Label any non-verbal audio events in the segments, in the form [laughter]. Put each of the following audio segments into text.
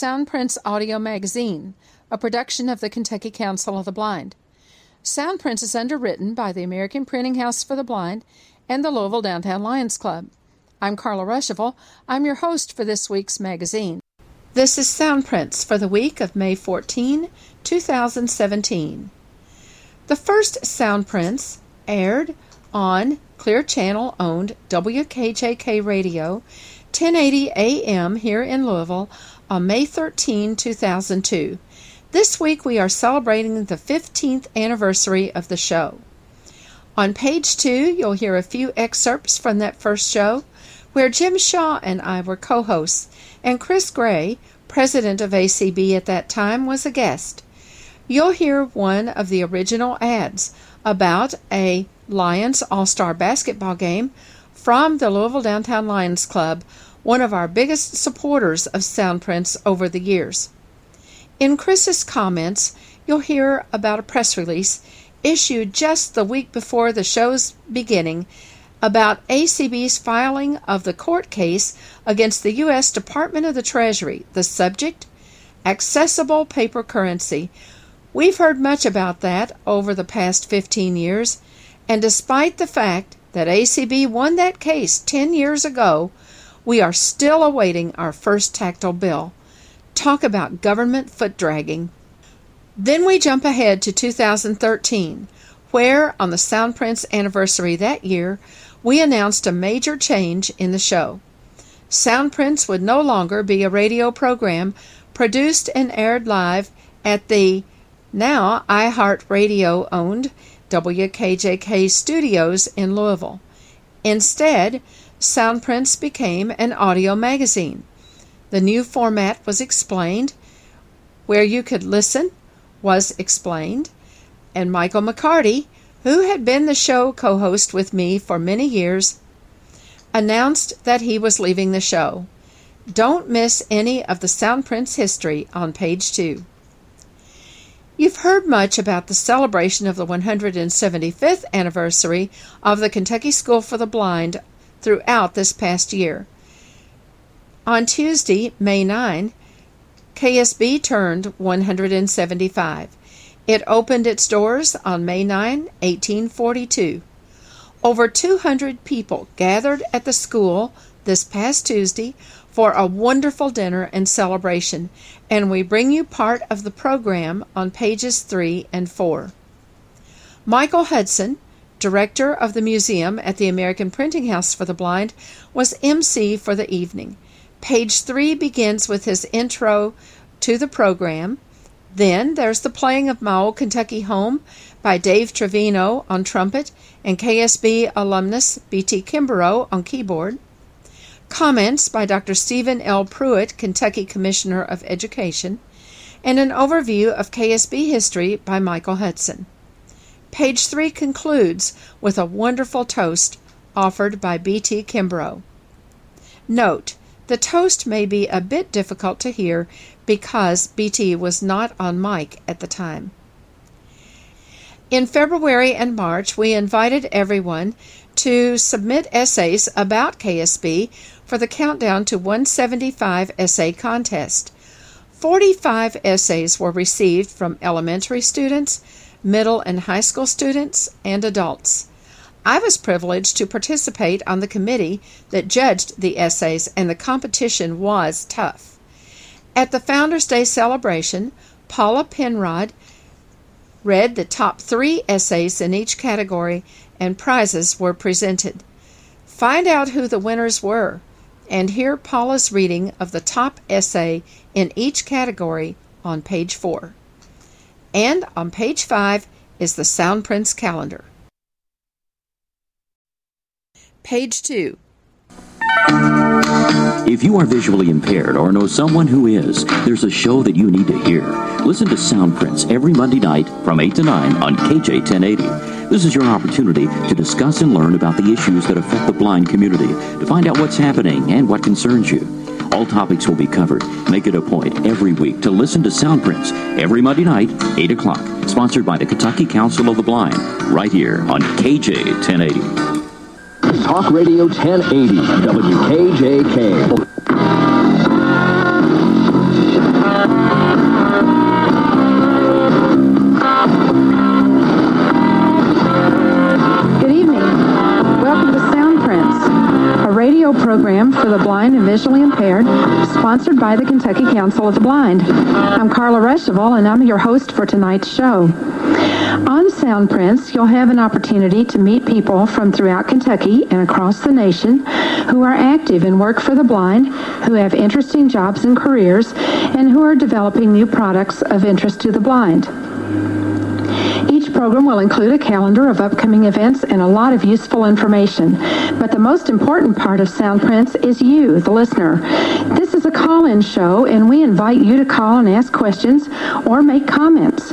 Soundprints Audio Magazine, a production of the Kentucky Council of the Blind. Soundprints is underwritten by the American Printing House for the Blind and the Louisville Downtown Lions Club. I'm Carla Ruschival. I'm your host for this week's magazine. This is Soundprints for the week of May 14, 2017. The first Soundprints aired on Clear Channel owned WKJK Radio 1080 AM here in Louisville on May 13, 2002. This week we are celebrating the 15th anniversary of the show. On page two, you'll hear a few excerpts from that first show where Jim Shaw and I were co hosts, and Chris Gray, president of ACB at that time, was a guest. You'll hear one of the original ads about a Lions All Star basketball game from the Louisville Downtown Lions Club, one of our biggest supporters of Soundprints over the years. In Chris's comments, you'll hear about a press release issued just the week before the show's beginning about ACB's filing of the court case against the U.S. Department of the Treasury. The subject? Accessible paper currency. We've heard much about that over the past 15 years, and despite the fact that ACB won that case 10 years ago, we are still awaiting our first tactile bill. Talk about government foot dragging. Then we jump ahead to 2013, where, on the Soundprints anniversary that year, we announced a major change in the show. Soundprints would no longer be a radio program produced and aired live at the now iHeartRadio owned WKJK studios in Louisville. Instead, Soundprints became an audio magazine. The new format was explained, where you could listen was explained, and Michael McCarty, who had been the show co host with me for many years, announced that he was leaving the show. Don't miss any of the Soundprints history on page two. You've heard much about the celebration of the 175th anniversary of the Kentucky School for the Blind throughout this past year. On Tuesday, May 9, KSB turned 175. It opened its doors on May 9, 1842. Over 200 people gathered at the school this past Tuesday for a wonderful dinner and celebration, and we bring you part of the program on pages 3 and 4. Michael Hudson, director of the museum at the American Printing House for the Blind, was MC for the evening. Page 3 begins with his intro to the program. Then there's the playing of My Old Kentucky Home by Dave Trevino on trumpet and KSB alumnus B.T. Kimbrough on keyboard. Comments by Dr. Stephen L. Pruitt, Kentucky Commissioner of Education, and an overview of KSB history by Michael Hudson. Page 3 concludes with a wonderful toast offered by B.T. Kimbrough. Note, the toast may be a bit difficult to hear because BT was not on mic at the time. In February and March, we invited everyone to submit essays about KSB for the Countdown to 175 essay contest. 45 essays were received from elementary students, middle and high school students, and adults. I was privileged to participate on the committee that judged the essays, and the competition was tough. At the Founders Day celebration, Paula Penrod read the top three essays in each category, and prizes were presented. Find out who the winners were and hear Paula's reading of the top essay in each category on page 4. And on page 5 is the Soundprints calendar. Page 2. If you are visually impaired or know someone who is, there's a show that you need to hear. Listen to Soundprints every Monday night from 8 to 9 on KJ 1080. This is your opportunity to discuss and learn about the issues that affect the blind community, to find out what's happening and what concerns you. All topics will be covered. Make it a point every week to listen to Soundprints every Monday night, 8 o'clock. Sponsored by the Kentucky Council of the Blind, right here on KJ 1080. Talk Radio 1080, WKJK. A radio program for the blind and visually impaired, sponsored by the Kentucky Council of the Blind. I'm Carla Ruschival, and I'm your host for tonight's show. On Soundprints, you'll have an opportunity to meet people from throughout Kentucky and across the nation who are active in work for the blind, who have interesting jobs and careers, and who are developing new products of interest to the blind. Program will include a calendar of upcoming events and a lot of useful information. But the most important part of Soundprints is you, the listener. This is a call-in show, and we invite you to call and ask questions or make comments.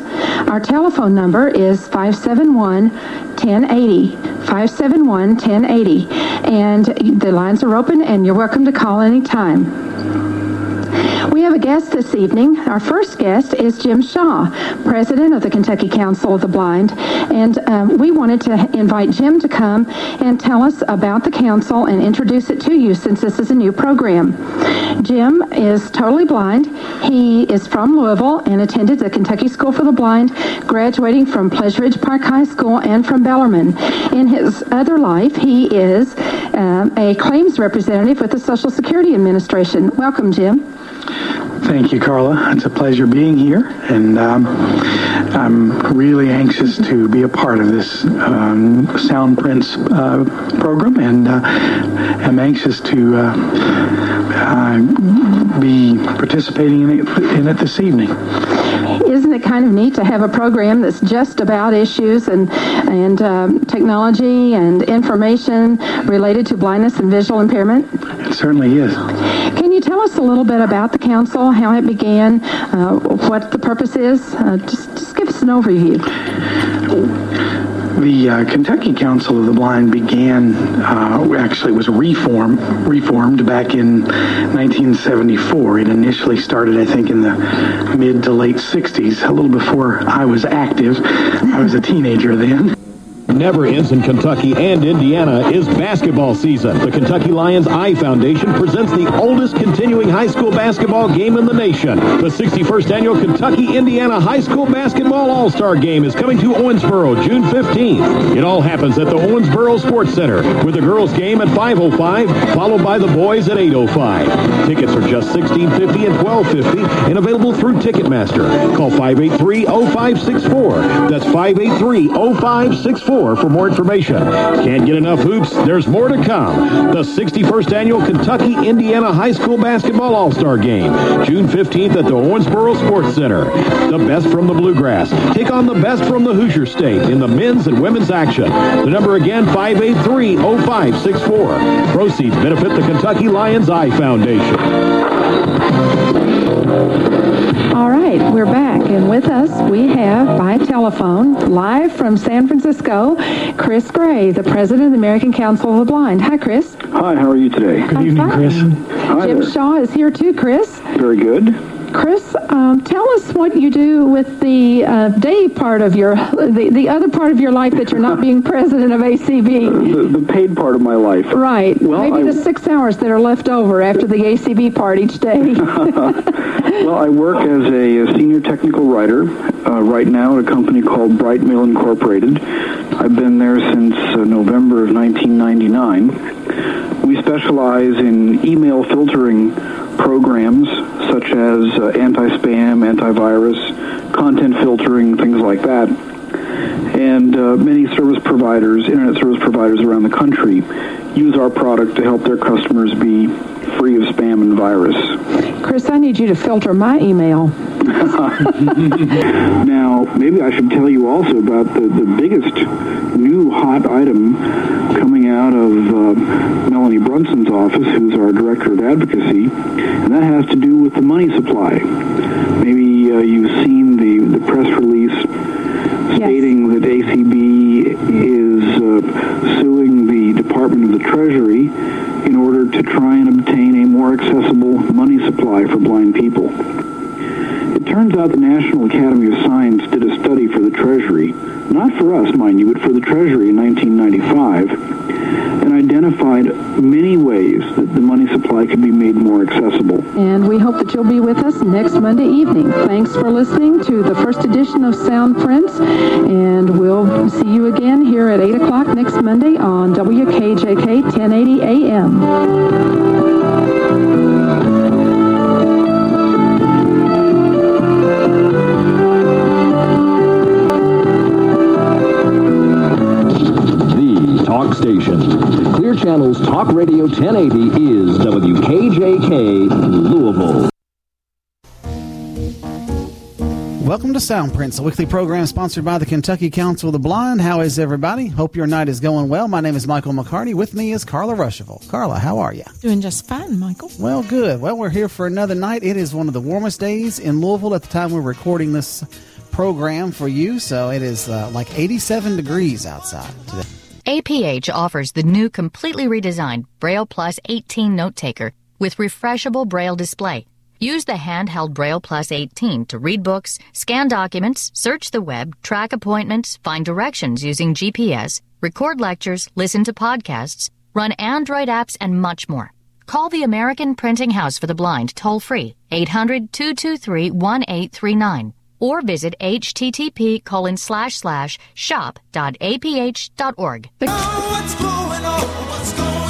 Our telephone number is 571-1080. 571-1080. And the lines are open, and you're welcome to call anytime. We have a guest this evening. Our first guest is Jim Shaw, president of the Kentucky Council of the Blind. And um, we wanted to invite Jim to come and tell us about the council and introduce it to you since this is a new program. Jim is totally blind. He is from Louisville and attended the Kentucky School for the Blind, graduating from Pleasure Ridge Park High School and from Bellarmine. In his other life, he is um, a claims representative with the Social Security Administration. Welcome, Jim. Thank you, Carla. It's a pleasure being here, and um, I'm really anxious to be a part of this um, Soundprints uh, program, and uh, I'm anxious to uh, uh, be participating in it, in it this evening. Isn't it kind of neat to have a program that's just about issues and and um, technology and information related to blindness and visual impairment? It certainly is. You tell us a little bit about the council, how it began, uh, what the purpose is? Uh, just, just give us an overview. The uh, Kentucky Council of the Blind began, uh, actually was reformed, reformed back in 1974. It initially started, I think, in the mid to late 60s, a little before I was active. I was a teenager then never ends in Kentucky and Indiana is basketball season. The Kentucky Lions Eye Foundation presents the oldest continuing high school basketball game in the nation. The 61st annual Kentucky Indiana High School Basketball All-Star Game is coming to Owensboro June 15th. It all happens at the Owensboro Sports Center with the girls game at 5:05 followed by the boys at 8:05. Tickets are just $16.50 and $12.50 and available through Ticketmaster. Call 583-0564. That's 583-0564 for more information. Can't get enough hoops? There's more to come. The 61st annual Kentucky Indiana High School Basketball All-Star Game, June 15th at the Owensboro Sports Center. The best from the Bluegrass. Take on the best from the Hoosier State in the men's and women's action. The number again, 583-0564. Proceeds benefit the Kentucky Lions Eye Foundation. All right, we're back, and with us we have by telephone, live from San Francisco, Chris Gray, the president of the American Council of the Blind. Hi, Chris. Hi, how are you today? Good I'm evening, fine. Chris. Hi Jim there. Shaw is here too, Chris. Very good. Chris, um, tell us what you do with the uh, day part of your, the, the other part of your life that you're not being president of ACB. The, the paid part of my life. Right. Well, Maybe I- the six hours that are left over after the ACB part each day. [laughs] Well, I work as a, senior technical writer uh, right now at a company called Brightmail Incorporated. I've been there since uh, November of 1999. We specialize in email filtering programs such as uh, anti-spam, antivirus, content filtering, things like that. And uh, many service providers, internet service providers around the country, use our product to help their customers be free of spam and virus. Chris, I need you to filter my email. [laughs] Now, maybe I should tell you also about the, the biggest new hot item coming out of uh, Melanie Brunson's office, who's our director of advocacy, and that has to do with the money supply. Maybe uh, you've seen the, the press release stating that ACB is uh, suing the Department of the Treasury in order to try and obtain a more accessible money supply for blind people. It turns out the National Academy of Science did a study for the Treasury, not for us, mind you, but for the Treasury in 1995, and identified many ways that the money supply could be made more accessible. And we hope that you'll be with us next Monday evening. Thanks for listening to the first edition of Sound Prints, and we'll see you again here at 8 o'clock next Monday on WKJK 1080 AM. Clear Channel's Talk Radio 1080 is WKJK Louisville. Welcome to Soundprints, a weekly program sponsored by the Kentucky Council of the Blind. How is everybody? Hope your night is going well. My name is Michael McCarty. With me is Carla Ruschival. Carla, how are you? Doing just fine, Michael. Well, good. Well, we're here for another night. It is one of the warmest days in Louisville at the time we're recording this program for you. So it is uh, like 87 degrees outside today. APH offers the new completely redesigned Braille Plus 18 note taker with refreshable Braille display. Use the handheld Braille Plus 18 to read books, scan documents, search the web, track appointments, find directions using GPS, record lectures, listen to podcasts, run Android apps, and much more. Call the American Printing House for the Blind toll free 800 223 1839 or visit http colon slash slash shop.aph.org.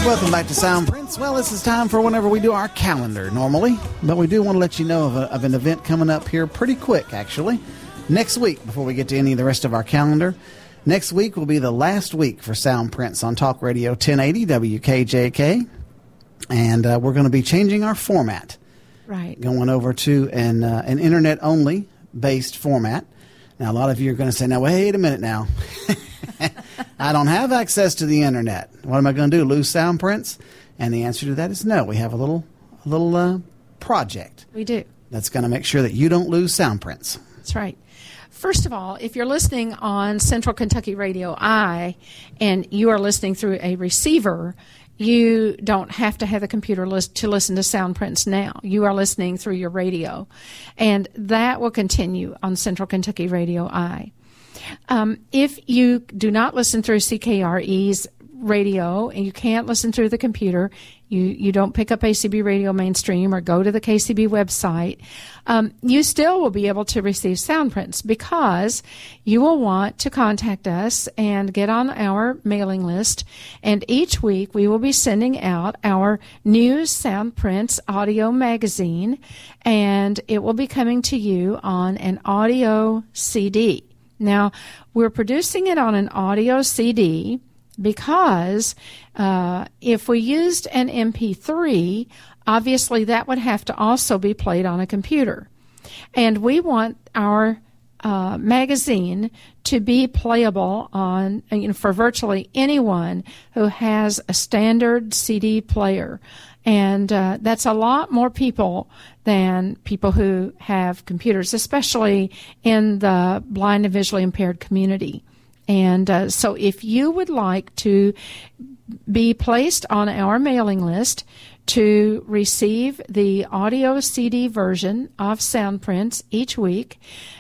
Welcome back to Sound Prints. Well, this is time for whenever we do our calendar normally, but we do want to let you know of, a, of an event coming up here pretty quick, actually. Next week, before we get to any of the rest of our calendar, next week will be the last week for Sound Prints on Talk Radio 1080 WKJK, and uh, we're going to be changing our format. Right. Going over to an, uh, an internet only based format. Now, a lot of you are going to say, now, wait a minute now. [laughs] I don't have access to the internet. What am I going to do? Lose sound prints? And the answer to that is no. We have a little, a little uh, project. We do. That's going to make sure that you don't lose sound prints. That's right. First of all, if you're listening on Central Kentucky Radio Eye and you are listening through a receiver, you don't have to have a computer list to listen to sound prints now. You are listening through your radio. And that will continue on Central Kentucky Radio Eye. Um, if you do not listen through CKRE's radio and you can't listen through the computer, you, you don't pick up ACB Radio Mainstream or go to the KCB website, um, you still will be able to receive sound prints because you will want to contact us and get on our mailing list. And each week we will be sending out our new sound prints audio magazine and it will be coming to you on an audio CD. Now, we're producing it on an audio CD because uh, if we used an MP3, obviously that would have to also be played on a computer. And we want our uh, magazine to be playable on you know, for virtually anyone who has a standard CD player. And uh, that's a lot more people than people who have computers, especially in the blind and visually impaired community. And uh, so, if you would like to be placed on our mailing list to receive the audio CD version of Soundprints each week,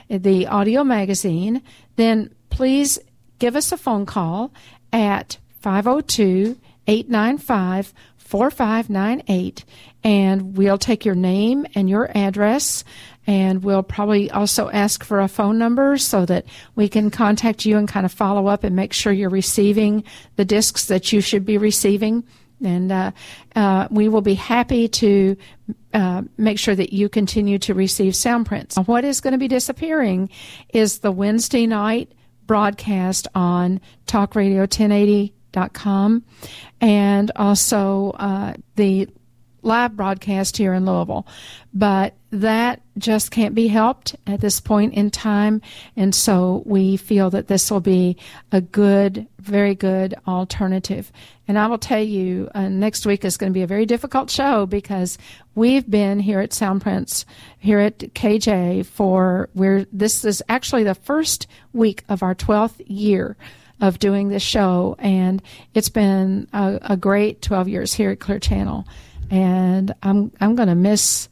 the audio magazine, then please give us a phone call at 502 895 4598 and we'll take your name and your address and we'll probably also ask for a phone number so that we can contact you and kind of follow up and make sure you're receiving the discs that you should be receiving. And uh, uh, we will be happy to uh, make sure that you continue to receive sound prints. What is going to be disappearing is the Wednesday night broadcast on Talk Radio 1080.com and also uh, the live broadcast here in Louisville. But that just can't be helped at this point in time. And so we feel that this will be a good, very good alternative. And I will tell you, uh, next week is going to be a very difficult show because we've been here at Soundprints, here at KJ for where this is actually the first week of our 12th year of doing this show. And it's been a, a great 12 years here at Clear Channel and I'm I'm going to miss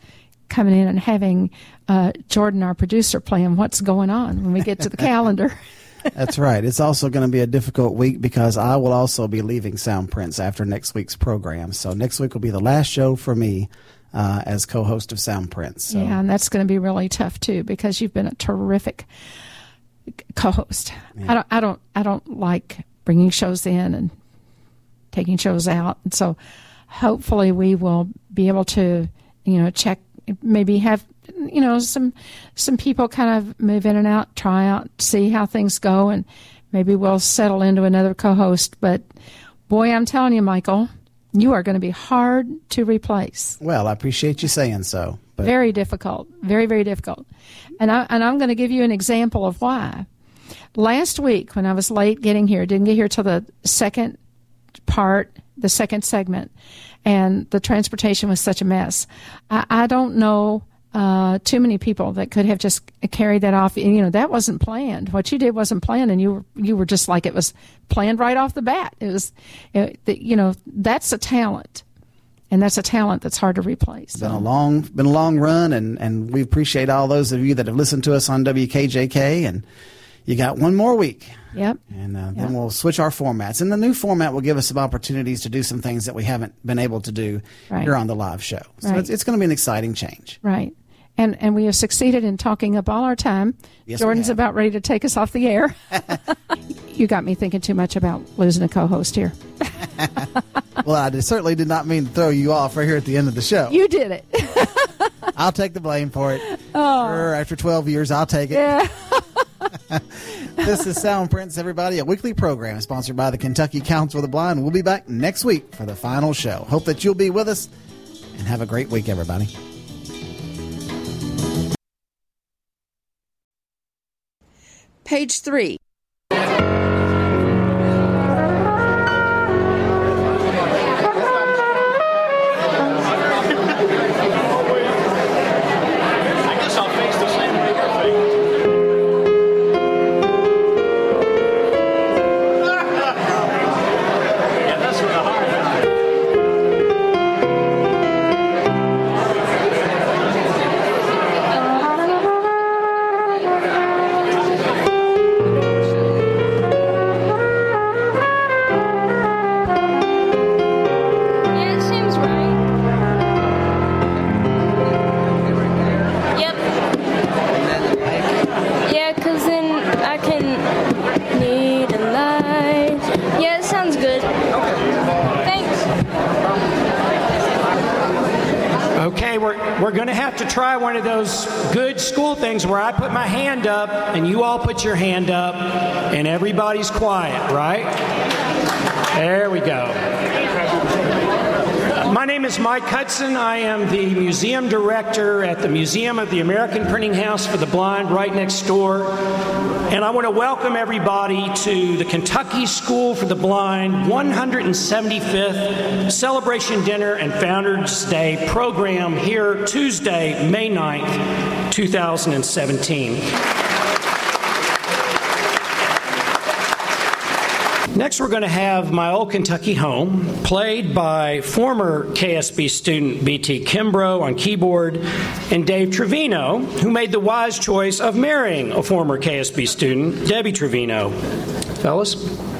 coming in and having uh, Jordan, our producer, playing what's going on when we get to the [laughs] calendar. That's right. It's also going to be a difficult week because I will also be leaving Sound Prints after next week's program. So next week will be the last show for me uh, as co-host of Sound Prints. So. Yeah, and that's going to be really tough too because you've been a terrific co-host. Yeah. I don't, I don't, I don't like bringing shows in and taking shows out, and so hopefully we will be able to, you know, check maybe have you know some some people kind of move in and out, try out, see how things go, and maybe we'll settle into another co-host. But boy, I'm telling you, Michael, you are going to be hard to replace. Well, I appreciate you saying so. But. Very difficult, very very difficult, and I and I'm going to give you an example of why. Last week, when I was late getting here, didn't get here till the second part, the second segment, and the transportation was such a mess. I, I don't know uh, too many people that could have just carried that off. You know, that wasn't planned. What you did wasn't planned, and you were you were just like it was planned right off the bat. It was, it, you know, that's a talent, and that's a talent that's hard to replace. Been a long been a long run, and and we appreciate all those of you that have listened to us on WKJK and you got one more week. Yep. And uh, yep. then we'll switch our formats. And the new format will give us some opportunities to do some things that we haven't been able to do right. here on the live show. So right. it's, it's going to be an exciting change. Right. And, and we have succeeded in talking up all our time. Yes, Jordan's about ready to take us off the air. [laughs] you got me thinking too much about losing a co host here. [laughs] well, I certainly did not mean to throw you off right here at the end of the show. You did it. [laughs] I'll take the blame for it. Oh. Sure, after 12 years, I'll take it. Yeah. This is Sound Prints, everybody, a weekly program sponsored by the Kentucky Council of the Blind. We'll be back next week for the final show. Hope that you'll be with us and have a great week, everybody. Page three. Where I put my hand up and you all put your hand up and everybody's quiet, right? There we go. My name is Mike Hudson. I am the museum director at the Museum of the American Printing House for the Blind right next door. And I want to welcome everybody to the Kentucky School for the Blind 175th Celebration Dinner and Founders Day program here Tuesday, May 9th, 2017. Next, we're going to have My Old Kentucky Home, played by former KSB student B.T. Kimbrough on keyboard, and Dave Trevino, who made the wise choice of marrying a former KSB student, Debbie Trevino. Fellas?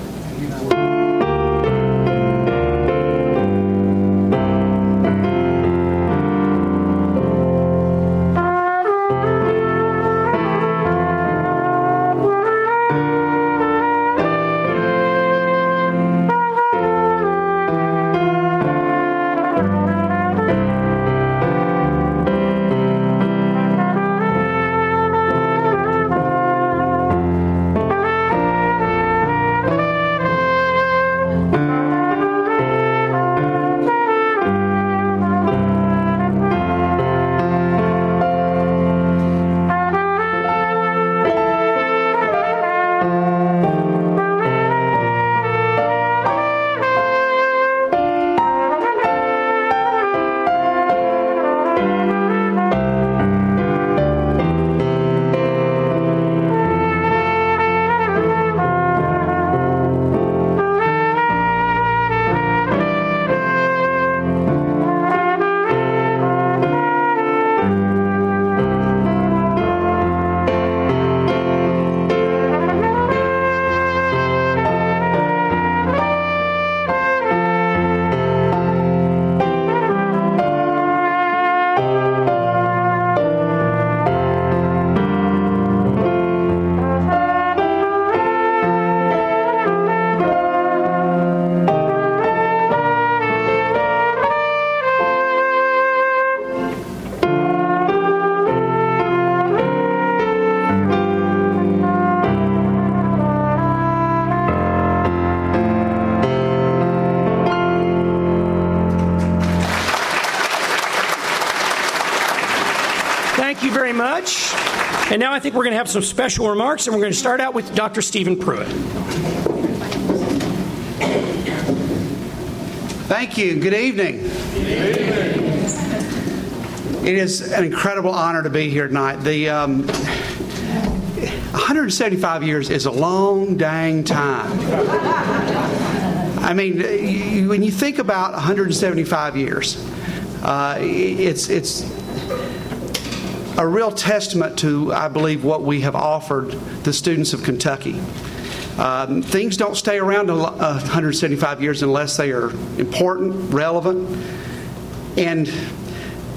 We're going to have some special remarks, and we're going to start out with Dr. Stephen Pruitt. Thank you. Good evening. It is an incredible honor to be here tonight. The um, 175 years is a long dang time. I mean, when you think about 175 years, uh, it's it's a real testament to, I believe, what we have offered the students of Kentucky. Um, things don't stay around 175 years unless they are important, relevant, and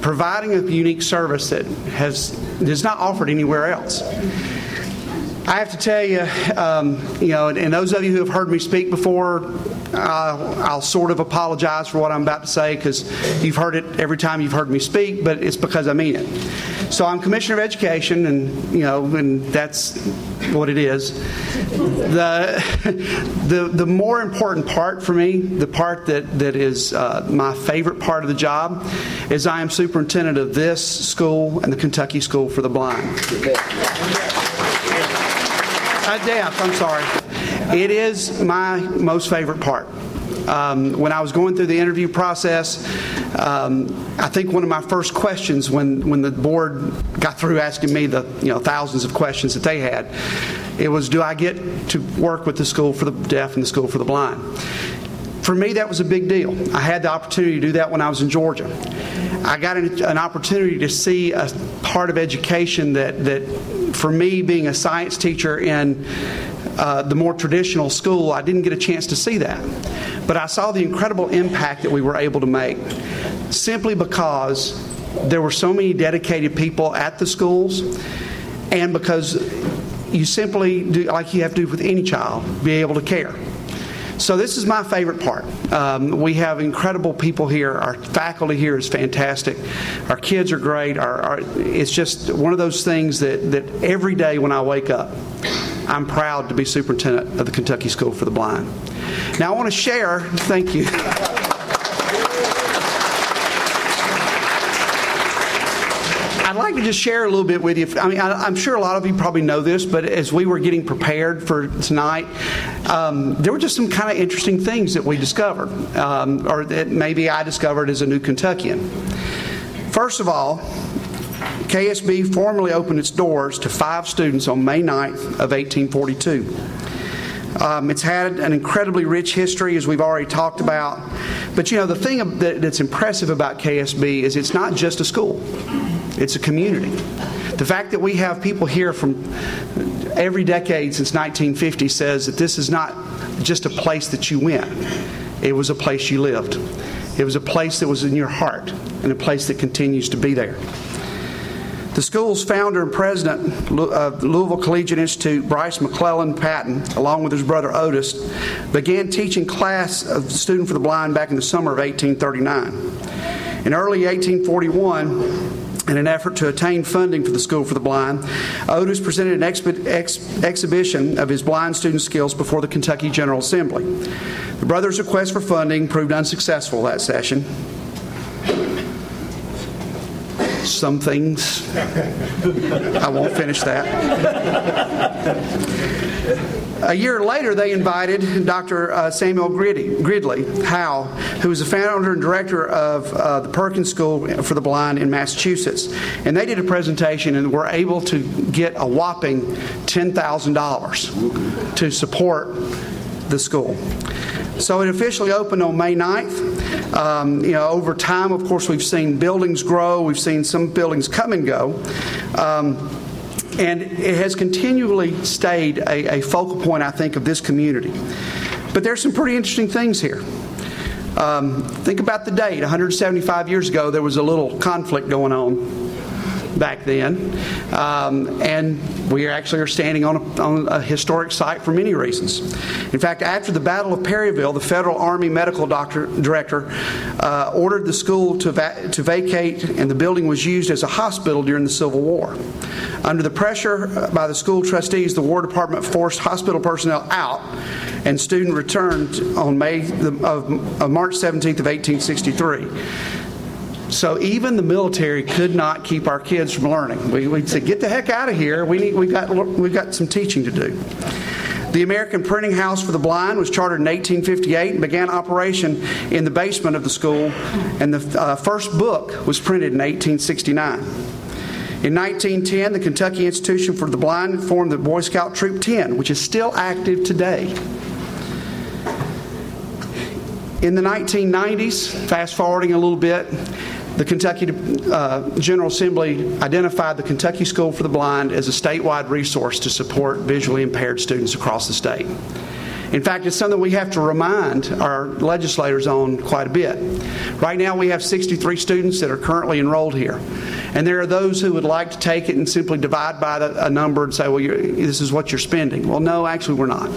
providing a unique service that has is not offered anywhere else. I have to tell you, um, you know, and, and, those of you who have heard me speak before, I'll sort of apologize for what I'm about to say because you've heard it every time you've heard me speak, but it's because I mean it. So I'm Commissioner of Education, and you know, and that's what it is. The [laughs] the the more important part for me, the part that that is uh, my favorite part of the job, is I am superintendent of this school and the Kentucky School for the Blind. Uh, deaf, I'm sorry. It is my most favorite part. Um, when I was going through the interview process, um, I think one of my first questions when, when the board got through asking me the you know thousands of questions that they had, it was, do I get to work with the school for the deaf and the school for the blind? For me, that was a big deal. I had the opportunity to do that when I was in Georgia. I got an, an opportunity to see a part of education that, that for me, being a science teacher in uh, the more traditional school, I didn't get a chance to see that. But I saw the incredible impact that we were able to make simply because there were so many dedicated people at the schools and because you simply do, like you have to do with any child, be able to care. So this is my favorite part. Um, we have incredible people here. Our faculty here is fantastic. Our kids are great. Our, our, it's just one of those things that, that every day when I wake up, I'm proud to be superintendent of the Kentucky School for the Blind. Now I want to share. Thank you. I'd like to just share a little bit with you. I mean, I, am sure a lot of you probably know this, but as we were getting prepared for tonight, um, there were just some kind of interesting things that we discovered, um, or that maybe I discovered as a new Kentuckian. First of all, KSB formally opened its doors to five students on May 9th of 1842. Um, it's had an incredibly rich history, as we've already talked about. But you know, the thing that's impressive about KSB is it's not just a school. It's a community. The fact that we have people here from every decade since 1950 says that this is not just a place that you went, it was a place you lived. It was a place that was in your heart and a place that continues to be there. The school's founder and president of the uh, Louisville Collegiate Institute, Bryce McClellan Patten, along with his brother Otis, began teaching class of Student for the Blind back in the summer of 1839. In early 1841, in an effort to attain funding for the School for the Blind, Otis presented an ex- exhibition of his blind student skills before the Kentucky General Assembly. The brothers' request for funding proved unsuccessful that session. Some things, I won't finish that. A year later, they invited Dr. Uh, Samuel Gridley Howe, who was the founder and director of uh, the Perkins School for the Blind in Massachusetts. And they did a presentation and were able to get a whopping $10,000 to support the school. So it officially opened on May 9th. Um, you know, over time, of course, we've seen buildings grow, we've seen some buildings come and go. Um, and it has continually stayed a, a, focal point, I think, of this community. But there's some pretty interesting things here. Um, think about the date. 175 years ago, there was a little conflict going on back then. Um, and we actually are standing on a, on a, historic site for many reasons. In fact, after the Battle of Perryville, the Federal Army Medical Doctor, Director uh, ordered the school to, va- to vacate, and the building was used as a hospital during the Civil War. Under the pressure by the school trustees, the War Department forced hospital personnel out, and students returned on May of, of March 17th of 1863. So even the military could not keep our kids from learning. We, would say, "Get the heck out of here! We need, we've got, we've got some teaching to do." The American Printing House for the Blind was chartered in 1858 and began operation in the basement of the school, and the uh, first book was printed in 1869. In 1910, the Kentucky Institution for the Blind formed the Boy Scout Troop 10, which is still active today. In the 1990s, fast forwarding a little bit, the Kentucky uh, General Assembly identified the Kentucky School for the Blind as a statewide resource to support visually impaired students across the state. In fact, it's something we have to remind our legislators on quite a bit. Right now, we have 63 students that are currently enrolled here. And there are those who would like to take it and simply divide by the, a number and say, well, this is what you're spending. Well, no, actually, we're not.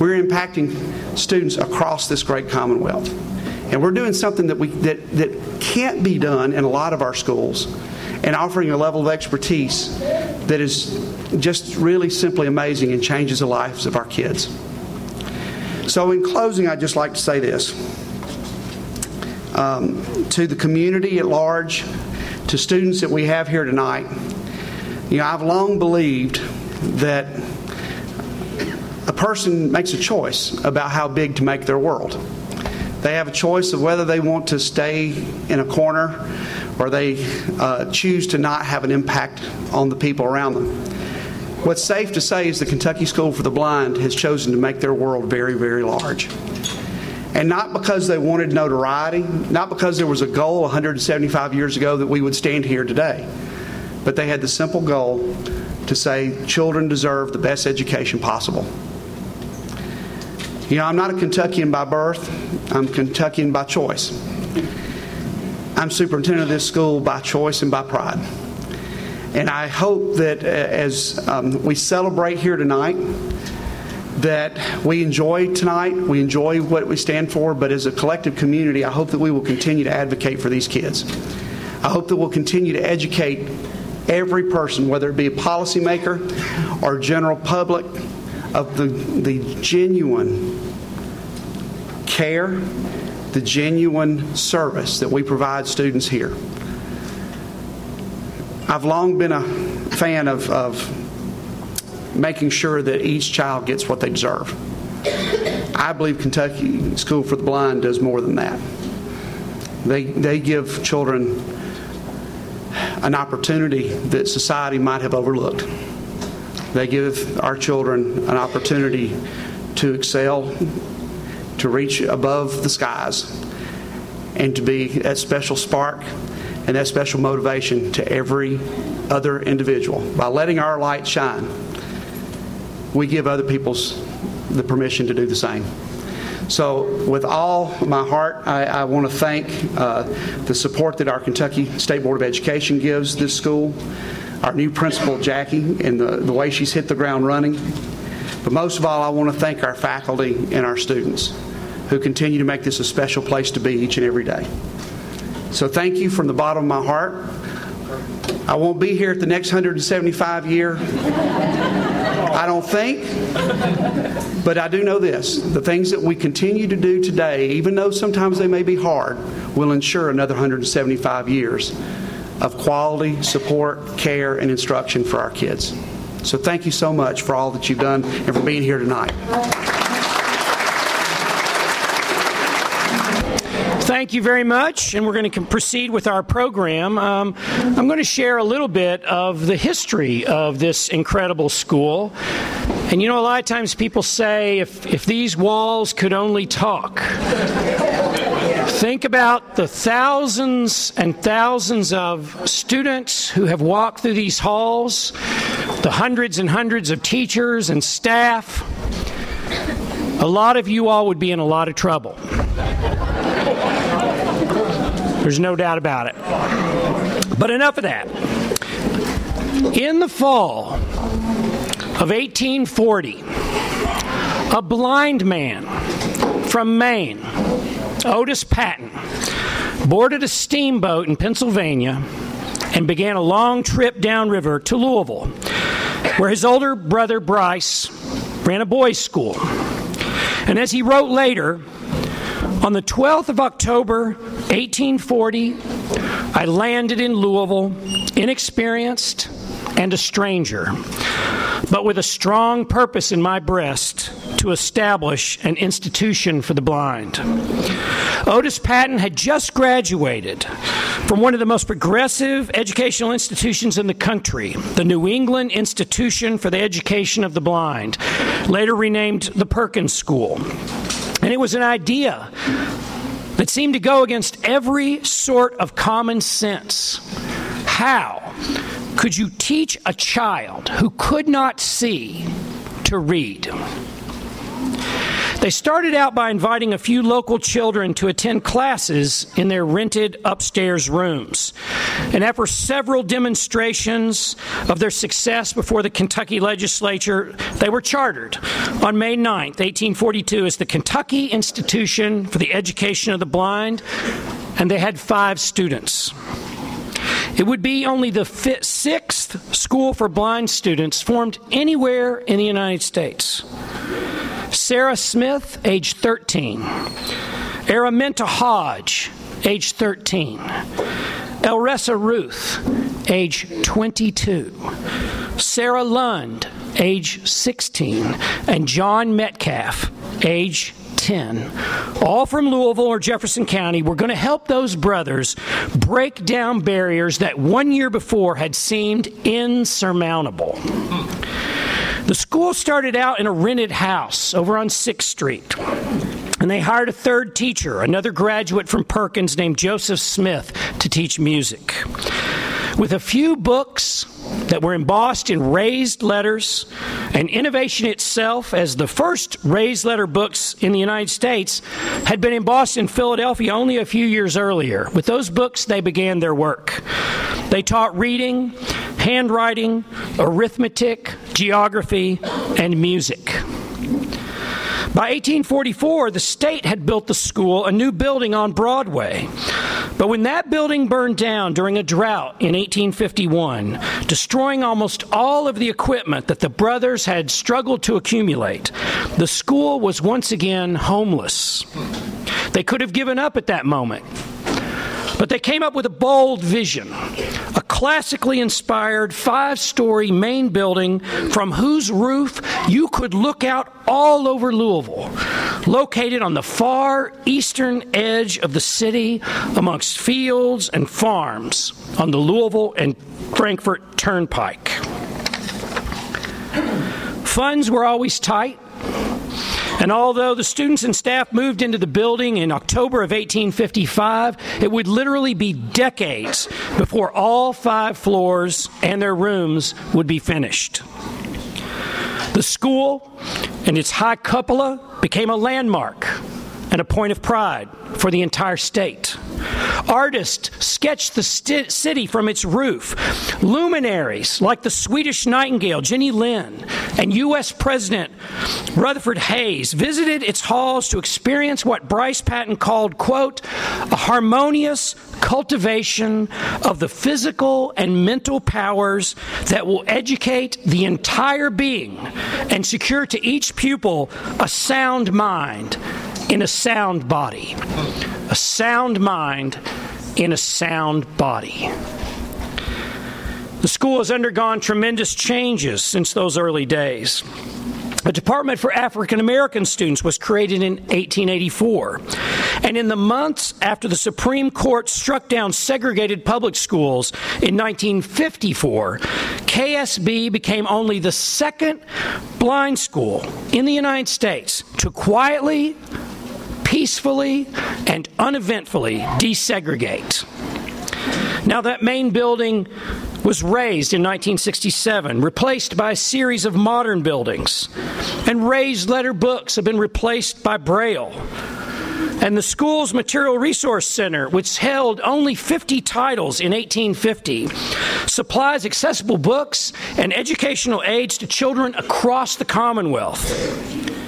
We're impacting students across this great commonwealth. And we're doing something that, we, that, that can't be done in a lot of our schools and offering a level of expertise that is just really simply amazing and changes the lives of our kids. So, in closing, I'd just like to say this um, to the community at large, to students that we have here tonight. You know, I've long believed that a person makes a choice about how big to make their world. They have a choice of whether they want to stay in a corner or they uh, choose to not have an impact on the people around them. What's safe to say is the Kentucky School for the Blind has chosen to make their world very, very large. And not because they wanted notoriety, not because there was a goal 175 years ago that we would stand here today, but they had the simple goal to say children deserve the best education possible. You know, I'm not a Kentuckian by birth, I'm Kentuckian by choice. I'm superintendent of this school by choice and by pride. And I hope that uh, as um, we celebrate here tonight, that we enjoy tonight, we enjoy what we stand for, but as a collective community, I hope that we will continue to advocate for these kids. I hope that we'll continue to educate every person, whether it be a policymaker or general public, of the, the genuine care, the genuine service that we provide students here. I've long been a fan of, of making sure that each child gets what they deserve. I believe Kentucky School for the Blind does more than that. They, they give children an opportunity that society might have overlooked. They give our children an opportunity to excel, to reach above the skies, and to be that special spark and that special motivation to every other individual. By letting our light shine, we give other people's the permission to do the same. So, with all my heart, I, I want to thank uh, the support that our Kentucky State Board of Education gives this school our new principal, Jackie, and the, the way she's hit the ground running. But most of all, I want to thank our faculty and our students who continue to make this a special place to be each and every day. So thank you from the bottom of my heart. I won't be here at the next 175 year. I don't think. But I do know this the things that we continue to do today, even though sometimes they may be hard, will ensure another 175 years of quality support, care, and instruction for our kids. So thank you so much for all that you've done and for being here tonight. Thank you very much, and we're going to proceed with our program. Um, I'm going to share a little bit of the history of this incredible school. And you know, a lot of times people say, if, if these walls could only talk. Think about the thousands and thousands of students who have walked through these halls, the hundreds and hundreds of teachers and staff. A lot of you all would be in a lot of trouble. There's no doubt about it. But enough of that. In the fall of 1840, a blind man from Maine Otis Patten boarded a steamboat in Pennsylvania and began a long trip downriver to Louisville, where his older brother Bryce ran a boys' school. And as he wrote later, on the 12th of October, 1840, I landed in Louisville, inexperienced and a stranger, but with a strong purpose in my breast to establish an institution for the blind. Otis Patten had just graduated from one of the most progressive educational institutions in the country, the New England Institution for the Education of the Blind, later renamed the Perkins School. And it was an idea that seemed to go against every sort of common sense. How could you teach a child who could not see to read? They started out by inviting a few local children to attend classes in their rented upstairs rooms. And after several demonstrations of their success before the Kentucky legislature, they were chartered on May 9, 1842, as the Kentucky Institution for the Education of the Blind, and they had five students. It would be only the sixth school for blind students formed anywhere in the United States. Sarah Smith, age 13. Araminta Hodge, age 13. Elressa Ruth, age 22. Sarah Lund, age 16. And John Metcalf, age 10, all from Louisville or Jefferson County, were going to help those brothers break down barriers that one year before had seemed insurmountable. The school started out in a rented house over on 6th Street. And they hired a third teacher, another graduate from Perkins named Joseph Smith, to teach music. With a few books that were embossed in raised letters, and innovation itself, as the first raised letter books in the United States had been embossed in Philadelphia only a few years earlier. With those books, they began their work. They taught reading, handwriting, arithmetic, geography, and music. By 1844, the state had built the school a new building on Broadway. But when that building burned down during a drought in 1851, destroying almost all of the equipment that the brothers had struggled to accumulate, the school was once again homeless. They could have given up at that moment. But they came up with a bold vision a classically inspired five story main building from whose roof you could look out all over Louisville, located on the far eastern edge of the city amongst fields and farms on the Louisville and Frankfort Turnpike. Funds were always tight. And although the students and staff moved into the building in October of 1855, it would literally be decades before all five floors and their rooms would be finished. The school and its high cupola became a landmark and a point of pride for the entire state. Artists sketched the st- city from its roof. Luminaries like the Swedish Nightingale, Jenny Lind, and U.S. President Rutherford Hayes visited its halls to experience what Bryce Patten called, quote, a harmonious cultivation of the physical and mental powers that will educate the entire being and secure to each pupil a sound mind in a sound body. A sound mind in a sound body. The school has undergone tremendous changes since those early days. A Department for African American Students was created in 1884. And in the months after the Supreme Court struck down segregated public schools in 1954, KSB became only the second blind school in the United States to quietly, peacefully, and uneventfully desegregate. Now, that main building was razed in 1967, replaced by a series of modern buildings. And raised letter books have been replaced by Braille. And the school's Material Resource Center, which held only 50 titles in 1850, supplies accessible books and educational aids to children across the Commonwealth.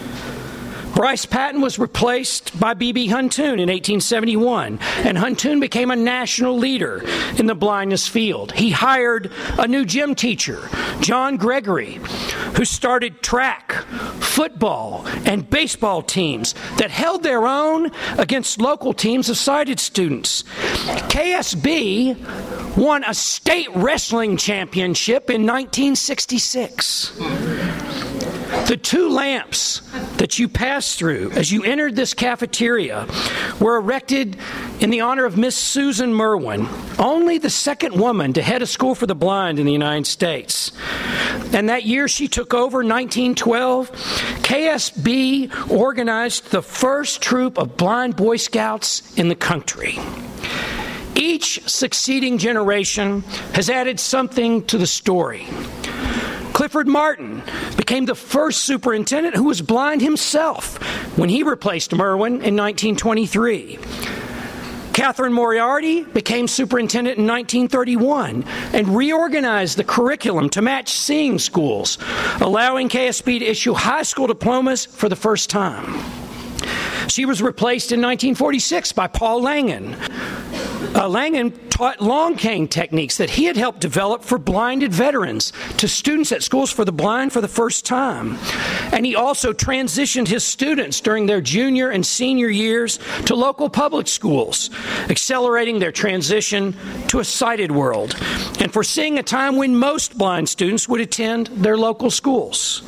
Bryce Patten was replaced by B.B. Huntoon in 1871, and Huntoon became a national leader in the blindness field. He hired a new gym teacher, John Gregory, who started track, football, and baseball teams that held their own against local teams of sighted students. KSB won a state wrestling championship in 1966. The two lamps that you passed through as you entered this cafeteria were erected in the honor of Miss Susan Merwin, only the second woman to head a school for the blind in the United States. And that year she took over, 1912, KSB organized the first troop of blind Boy Scouts in the country. Each succeeding generation has added something to the story. Clifford Martin became the first superintendent who was blind himself when he replaced Merwin in 1923. Catherine Moriarty became superintendent in 1931 and reorganized the curriculum to match seeing schools, allowing KSB to issue high school diplomas for the first time. She was replaced in 1946 by Paul Langan. Uh, Langan taught long cane techniques that he had helped develop for blinded veterans to students at schools for the blind for the first time. And he also transitioned his students during their junior and senior years to local public schools, accelerating their transition to a sighted world and foreseeing a time when most blind students would attend their local schools.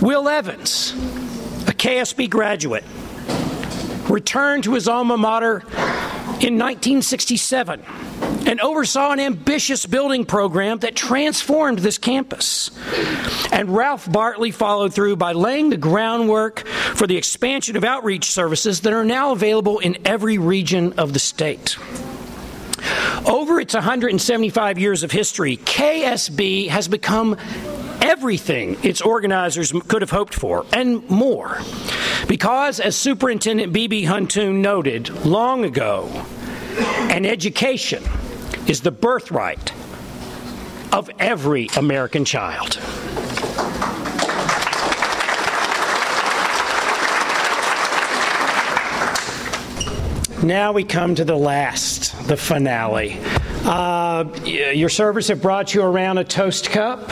Will Evans, a KSB graduate, returned to his alma mater in 1967 and oversaw an ambitious building program that transformed this campus. And Ralph Bartley followed through by laying the groundwork for the expansion of outreach services that are now available in every region of the state. Over its 175 years of history, KSB has become everything its organizers could have hoped for and more. Because, as Superintendent B.B. Huntoon noted long ago, an education is the birthright of every American child. Now we come to the last, the finale. Uh, your servers have brought you around a toast cup,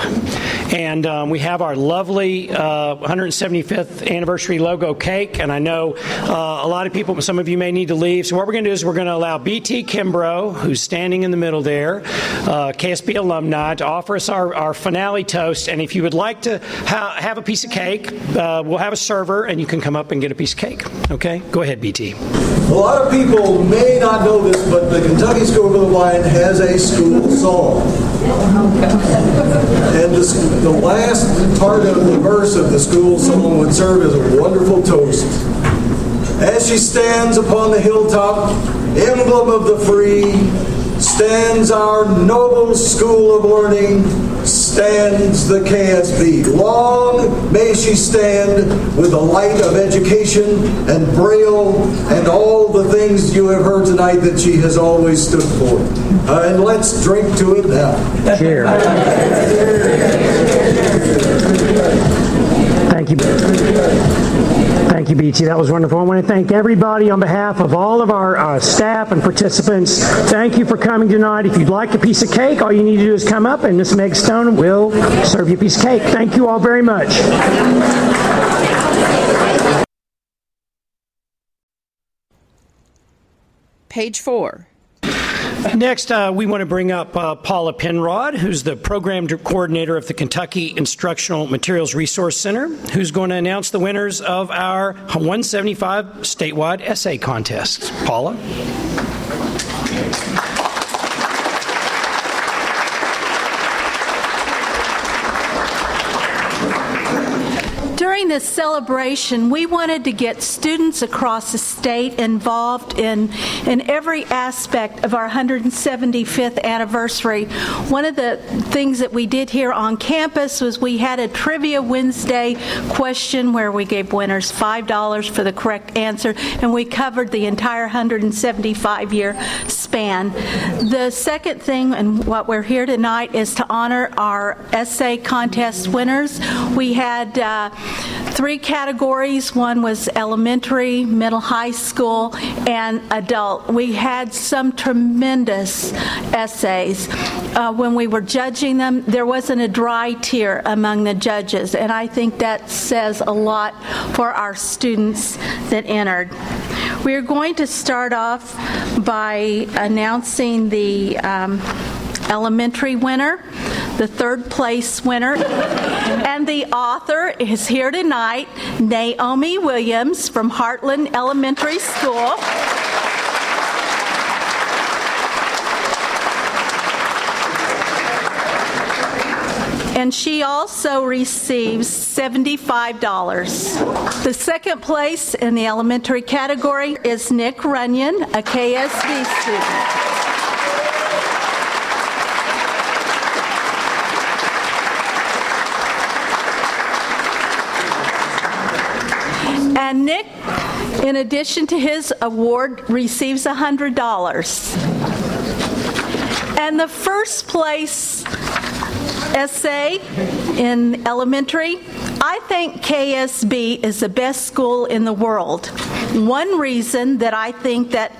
and um, we have our lovely uh, 175th anniversary logo cake. And I know uh, a lot of people, some of you may need to leave. So what we're going to do is we're going to allow BT Kimbrough, who's standing in the middle there, uh, KSB alumni, to offer us our, our finale toast. And if you would like to ha- have a piece of cake, uh, we'll have a server, and you can come up and get a piece of cake. Okay, go ahead, BT. A lot of people may not know this, but the Kentucky School for the Blind has a school song. And this, the last part of the verse of the school song would serve as a wonderful toast. As she stands upon the hilltop, emblem of the free, stands our noble school of learning, stands the KSB. Long may she stand with the light of education and Braille and all the things you have heard tonight that she has always stood for. Uh, and let's drink to it now. Cheers. [laughs] Thank you. Thank you, BT. That was wonderful. I want to thank everybody on behalf of all of our uh, staff and participants. Thank you for coming tonight. If you'd like a piece of cake, all you need to do is come up and Miss Meg Stone will serve you a piece of cake. Thank you all very much. Page four. Next, uh, we want to bring up uh, Paula Penrod, who's the program coordinator of the Kentucky Instructional Materials Resource Center, who's going to announce the winners of our 175 statewide essay contest. Paula? This celebration, we wanted to get students across the state involved in, in every aspect of our 175th anniversary. One of the things that we did here on campus was we had a Trivia Wednesday question where we gave winners $5 for the correct answer, and we covered the entire 175 year span. The second thing, and what we're here tonight, is to honor our essay contest winners. We had uh, three categories. One was elementary, middle high school, and adult. We had some tremendous essays. Uh, when we were judging them, there wasn't a dry tear among the judges, and I think that says a lot for our students that entered. We are going to start off by announcing the um, elementary winner, the third place winner, and the author is here tonight, Naomi Williams from Heartland Elementary School. and she also receives $75. The second place in the elementary category is Nick Runyon, a KSB student. And Nick, in addition to his award, receives $100. And the first place essay in elementary, I think KSB is the best school in the world. One reason that I think that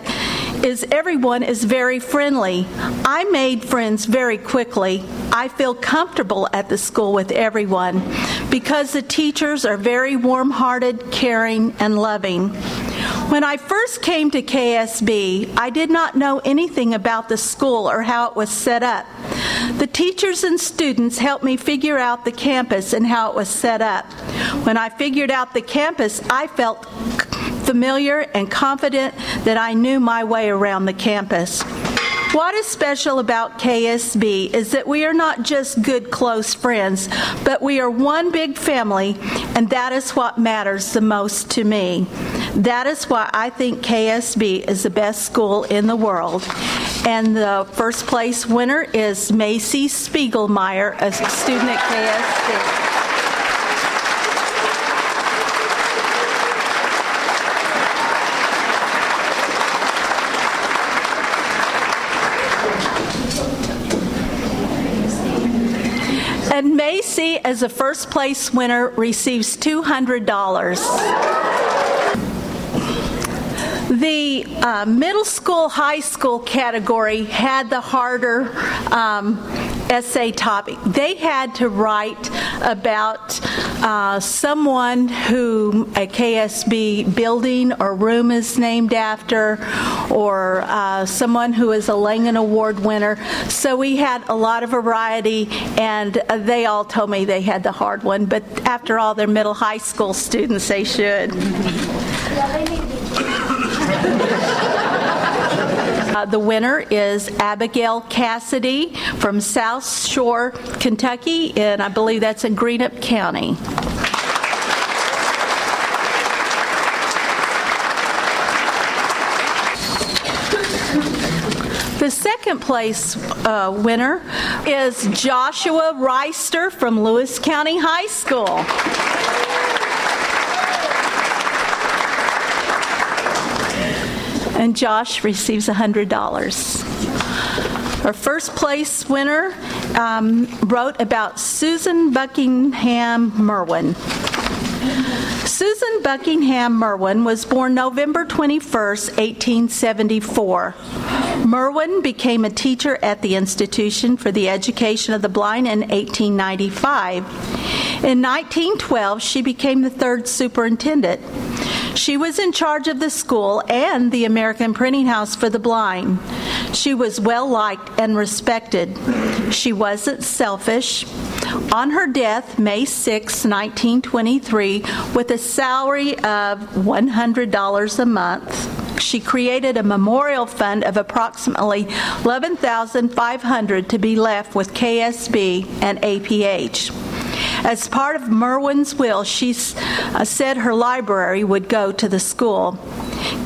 is everyone is very friendly. I made friends very quickly. I feel comfortable at the school with everyone because the teachers are very warm hearted, caring, and loving. When I first came to KSB, I did not know anything about the school or how it was set up. The teachers and students helped me figure out the campus and how it was set up. When I figured out the campus, I felt familiar and confident that I knew my way around the campus. What is special about KSB is that we are not just good, close friends, but we are one big family, and that is what matters the most to me. That is why I think KSB is the best school in the world. And the first place winner is Macy Spiegelmeyer, a student at KSB. Macy, as a first place winner, receives $200. The uh, middle school, high school category had the harder um, essay topic. They had to write about uh, someone who a KSB building or room is named after, or uh, someone who is a Langan Award winner. So we had a lot of variety, and they all told me they had the hard one. But after all, they're middle high school students, they should. Uh, the winner is Abigail Cassidy from South Shore, Kentucky, and I believe that's in Greenup County. The second place uh, winner is Joshua Reister from Lewis County High School. And Josh receives $100. Our first place winner um, wrote about Susan Buckingham Merwin. Susan Buckingham Merwin was born November 21, 1874. Merwin became a teacher at the Institution for the Education of the Blind in 1895. In 1912, she became the third superintendent. She was in charge of the school and the American Printing House for the Blind. She was well liked and respected. She wasn't selfish. On her death, May 6, 1923, with a salary of $100 a month, she created a memorial fund of approximately 11,500 to be left with KSB and APH. As part of Merwin's will, she uh, said her library would go to the school.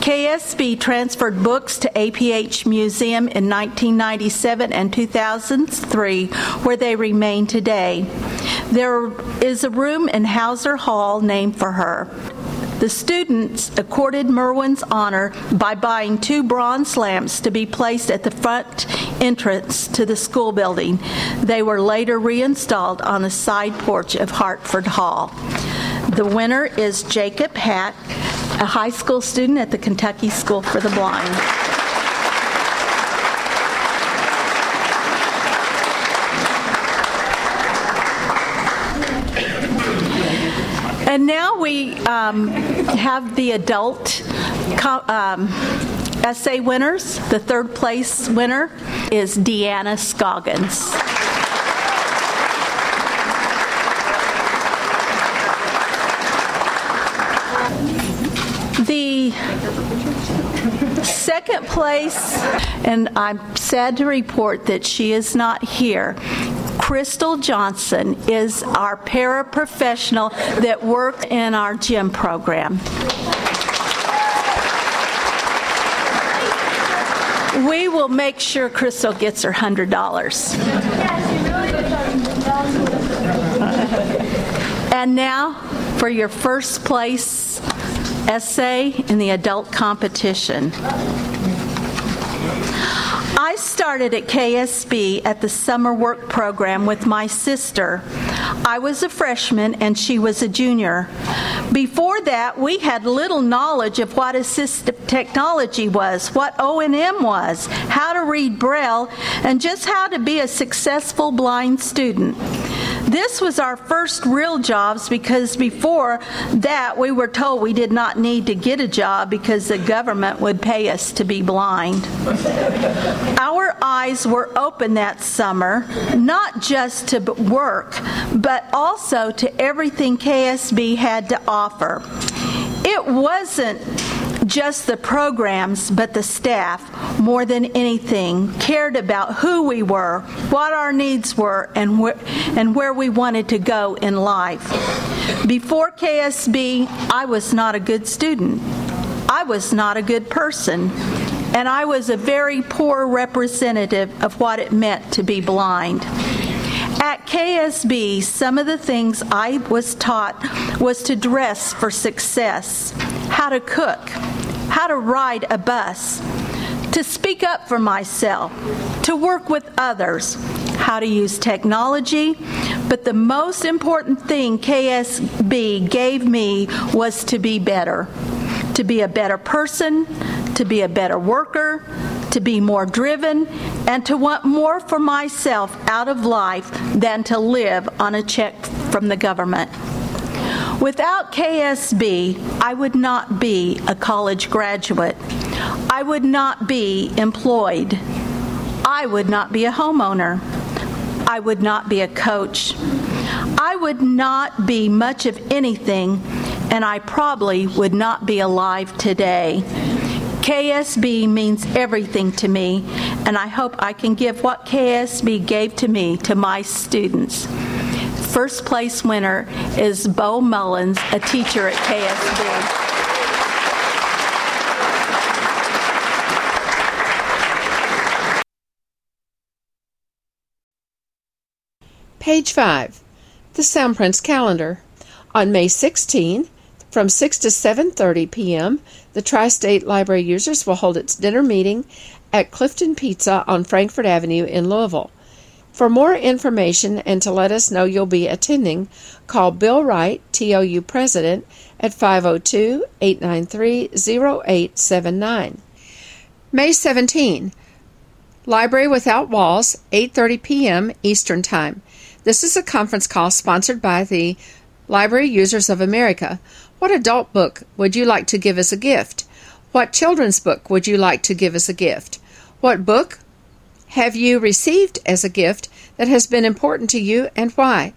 KSB transferred books to APH Museum in 1997 and 2003, where they remain today. There is a room in Hauser Hall named for her. The students accorded Merwin's honor by buying two bronze lamps to be placed at the front entrance to the school building. They were later reinstalled on the side porch of Hartford Hall. The winner is Jacob Hatt, a high school student at the Kentucky School for the Blind. And now we um, have the adult um, essay winners. The third place winner is Deanna Scoggins. The second place, and I'm sad to report that she is not here. Crystal Johnson is our paraprofessional that worked in our gym program. We will make sure Crystal gets her $100. And now for your first place essay in the adult competition. I started at KSB at the summer work program with my sister. I was a freshman and she was a junior. Before that, we had little knowledge of what assistive technology was, what O&M was, how to read Braille, and just how to be a successful blind student. This was our first real jobs because before that we were told we did not need to get a job because the government would pay us to be blind. Our eyes were open that summer, not just to work, but also to everything KSB had to offer. It wasn't just the programs, but the staff, more than anything, cared about who we were, what our needs were, and, wh- and where we wanted to go in life. Before KSB, I was not a good student. I was not a good person. And I was a very poor representative of what it meant to be blind. At KSB, some of the things I was taught was to dress for success, how to cook, how to ride a bus, to speak up for myself, to work with others, how to use technology. But the most important thing KSB gave me was to be better, to be a better person, to be a better worker, to be more driven, and to want more for myself out of life than to live on a check from the government. Without KSB, I would not be a college graduate. I would not be employed. I would not be a homeowner. I would not be a coach. I would not be much of anything, and I probably would not be alive today. KSB means everything to me, and I hope I can give what KSB gave to me to my students. First place winner is Bo Mullins, a teacher at KSB. Page 5. The Sound Prints calendar. On May 16, from 6 to 7:30 p.m., the Tri-State Library users will hold its dinner meeting at Clifton Pizza on Frankfort Avenue in Louisville. For more information and to let us know you'll be attending, call Bill Wright, TOU President, at 502-893-0879. May 17. Library Without Walls, 8:30 p.m. Eastern Time. This is a conference call sponsored by the Library Users of America. What adult book would you like to give as a gift? What children's book would you like to give as a gift? What book have you received as a gift that has been important to you and why?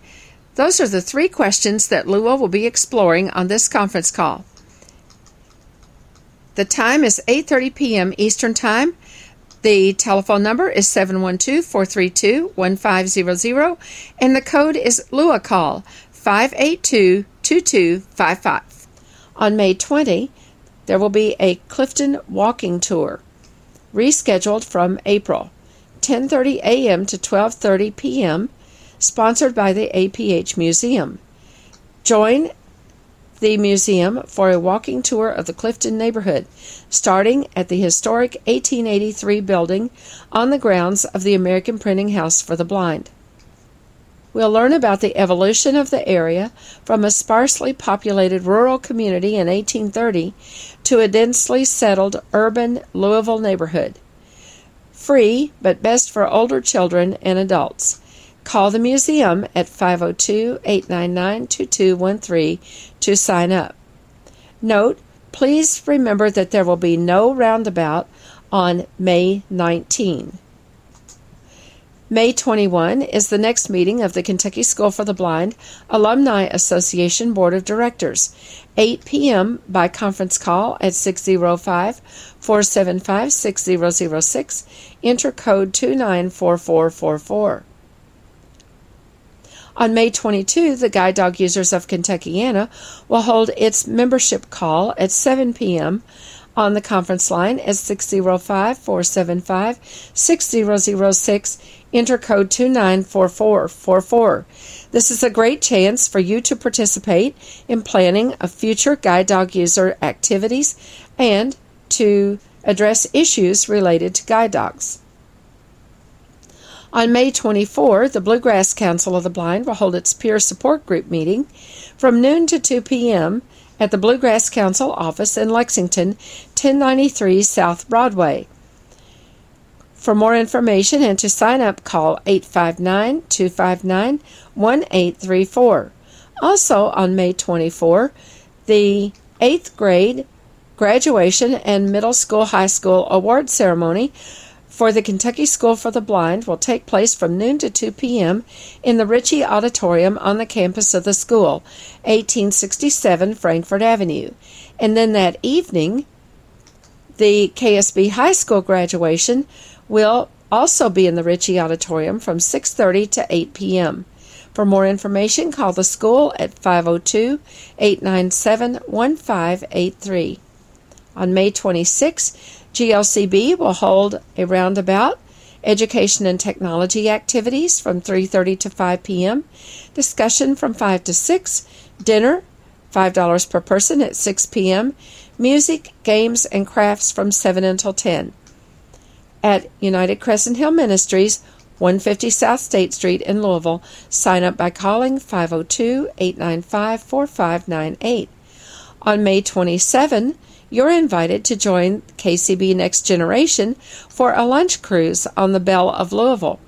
Those are the three questions that Lua will be exploring on this conference call. The time is 8:30 p.m. Eastern Time. The telephone number is 712-432-1500 and the code is LUACALL 582 2255. On May 20, there will be a Clifton walking tour, rescheduled from April, 10:30 a.m. to 12:30 p.m., sponsored by the APH Museum. Join the museum for a walking tour of the Clifton neighborhood, starting at the historic 1883 building on the grounds of the American Printing House for the Blind. We'll learn about the evolution of the area from a sparsely populated rural community in 1830 to a densely settled urban Louisville neighborhood. Free, but best for older children and adults. Call the museum at 502 899 2213 to sign up. Note, please remember that there will be no roundabout on May 19. May 21 is the next meeting of the Kentucky School for the Blind Alumni Association Board of Directors, 8 p.m. by conference call at 605 475 6006. Enter code 294444. On May 22, the Guide Dog Users of Kentuckiana will hold its membership call at 7 p.m on the conference line at 605 475 6006. Enter code 294444. This is a great chance for you to participate in planning of future guide dog user activities and to address issues related to guide dogs. On May 24, the Bluegrass Council of the Blind will hold its peer support group meeting from noon to 2 p.m at the Bluegrass Council office in Lexington, 1093 South Broadway. For more information and to sign up, call 859 259 1834. Also on May 24, the 8th grade graduation and middle school high school award ceremony for the Kentucky School for the Blind will take place from noon to 2 p.m. in the Ritchie Auditorium on the campus of the school, 1867 Frankfort Avenue. And then that evening, the KSB High School graduation will also be in the Ritchie Auditorium from 6:30 to 8 p.m. For more information, call the school at 502 897 1583. On May 26, GLCB will hold a roundabout, education and technology activities from 3:30 to 5 p.m., discussion from 5 to 6, dinner $5 per person at 6 p.m., music, games and crafts from 7 until 10. At United Crescent Hill Ministries, 150 South State Street in Louisville, sign up by calling 502 895 4598. On May 27, you're invited to join KCB Next Generation for a lunch cruise on the Belle of Louisville.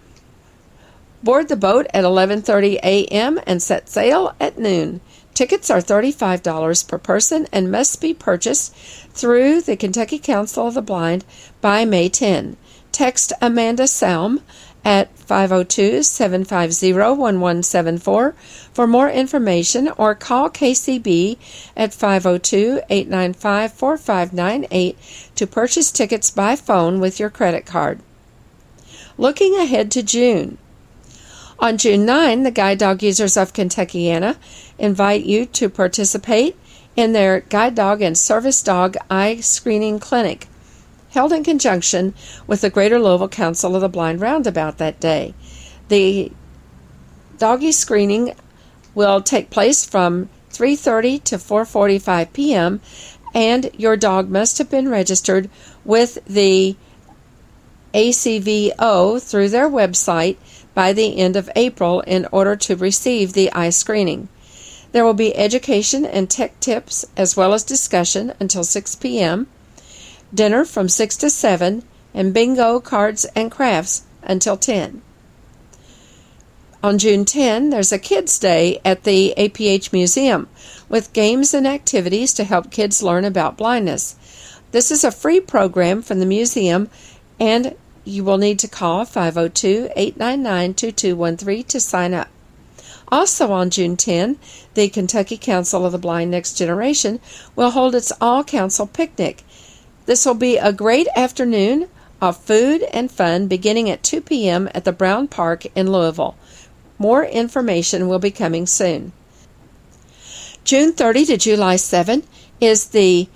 Board the boat at 11:30 a.m. and set sail at noon. Tickets are $35 per person and must be purchased through the Kentucky Council of the Blind by May 10. Text Amanda Salm at 502 750 1174 for more information or call KCB at 502 895 4598 to purchase tickets by phone with your credit card. Looking ahead to June. On June 9, the Guide Dog Users of Kentuckiana invite you to participate in their Guide Dog and Service Dog Eye Screening Clinic held in conjunction with the Greater Louisville Council of the Blind Roundabout that day. The doggy screening will take place from 3:30 to 4:45 p.m. and your dog must have been registered with the ACVO through their website by the end of April in order to receive the eye screening. There will be education and tech tips as well as discussion until 6 p.m dinner from 6 to 7, and bingo, cards, and crafts until 10. On June 10, there's a Kids Day at the APH Museum with games and activities to help kids learn about blindness. This is a free program from the museum, and you will need to call 502 899 2213 to sign up. Also on June 10, the Kentucky Council of the Blind Next Generation will hold its all council picnic this will be a great afternoon of food and fun beginning at 2 p.m. at the Brown Park in Louisville. More information will be coming soon. June 30 to July 7 is the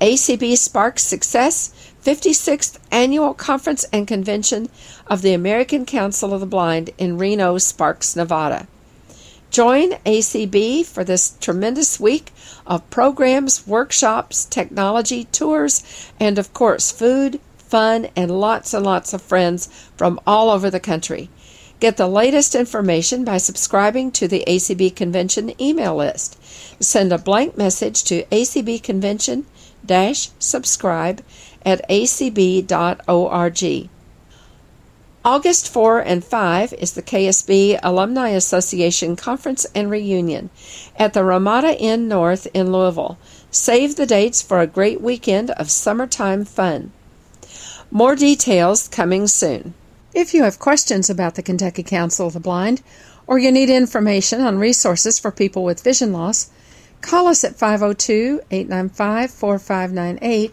ACB Sparks Success 56th Annual Conference and Convention of the American Council of the Blind in Reno, Sparks, Nevada. Join ACB for this tremendous week of programs, workshops, technology, tours, and of course, food, fun, and lots and lots of friends from all over the country. Get the latest information by subscribing to the ACB Convention email list. Send a blank message to ACB Convention subscribe at acb.org. August 4 and 5 is the KSB Alumni Association Conference and Reunion at the Ramada Inn North in Louisville. Save the dates for a great weekend of summertime fun. More details coming soon. If you have questions about the Kentucky Council of the Blind, or you need information on resources for people with vision loss, call us at 502 895 4598